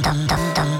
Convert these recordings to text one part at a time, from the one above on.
dum dum dum dum.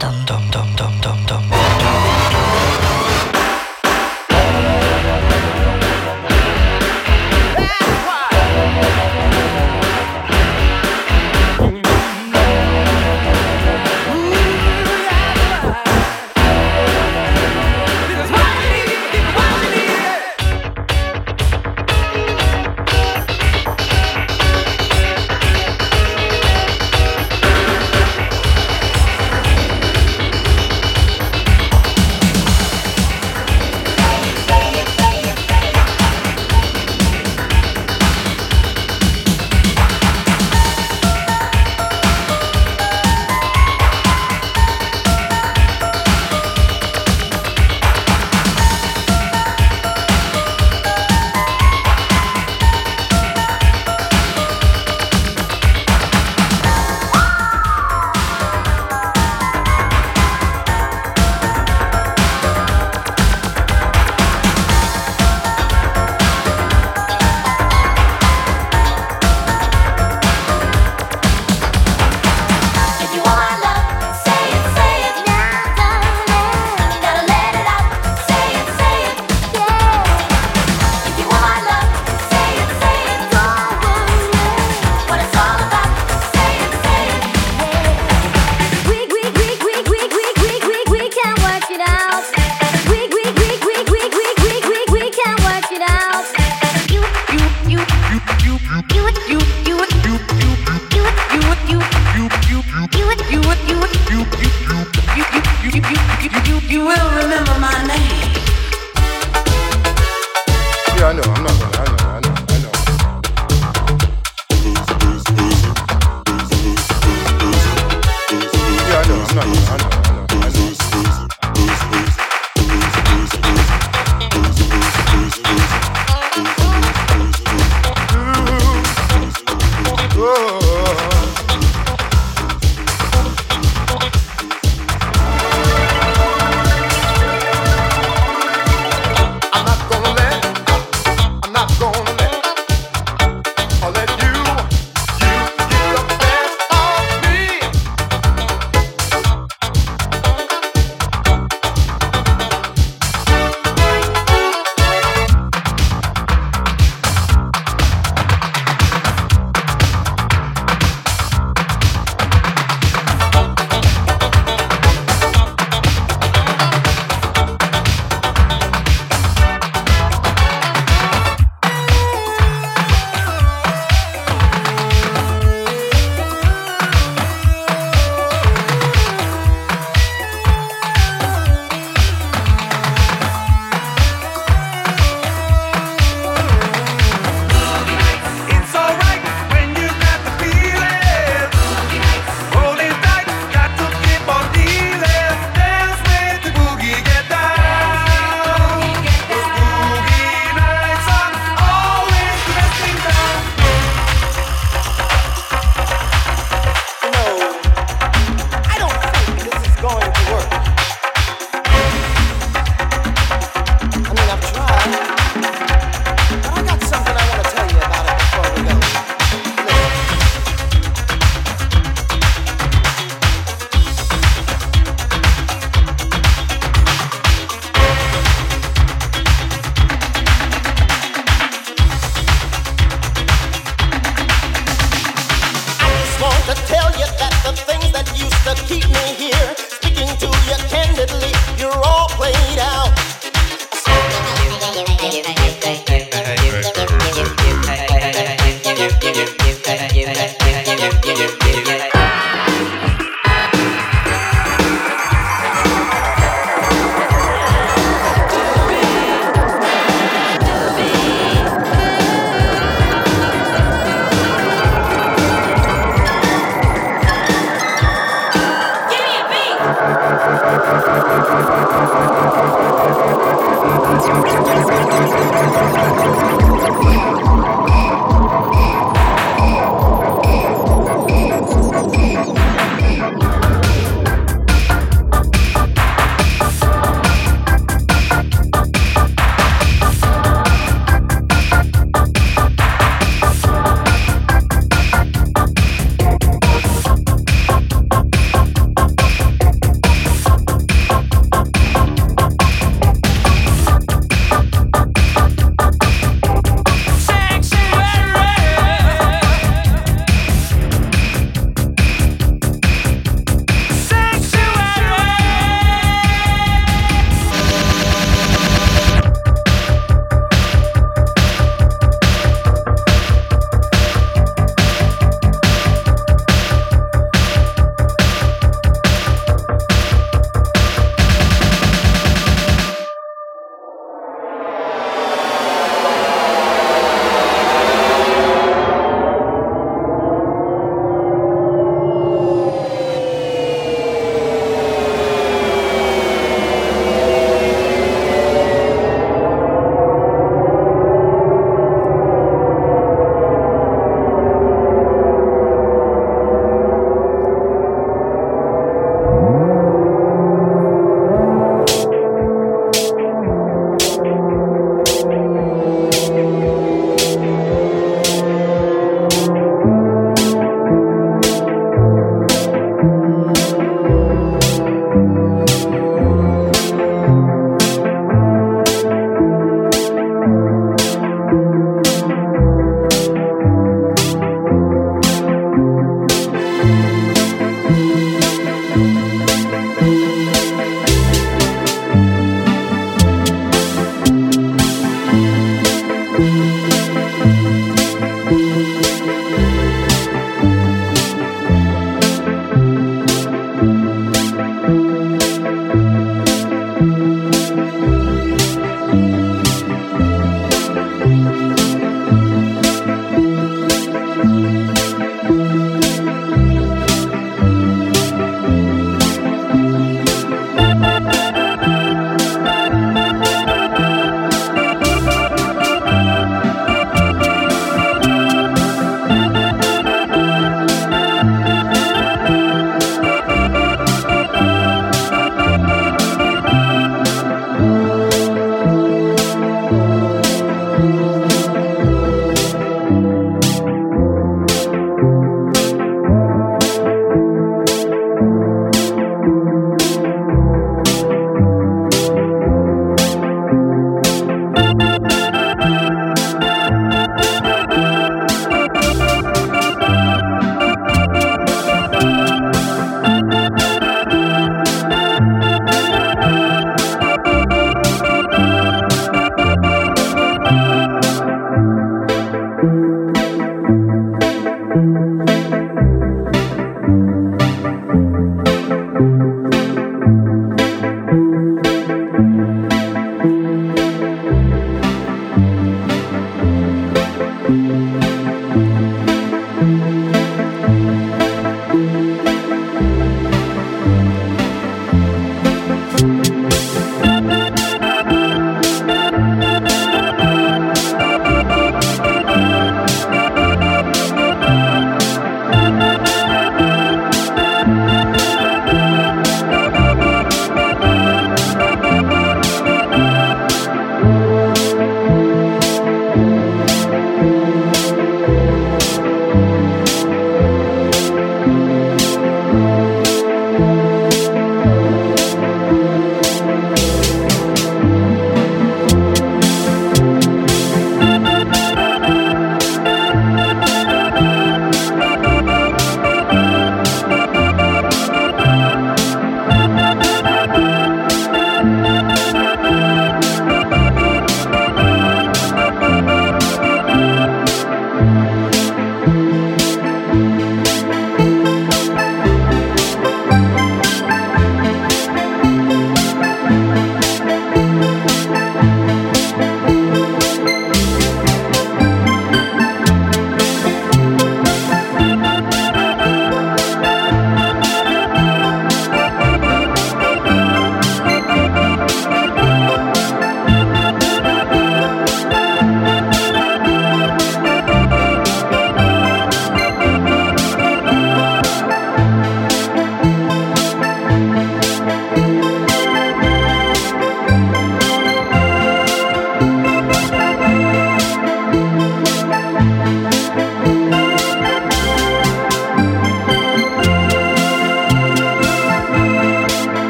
nein, nein, nein.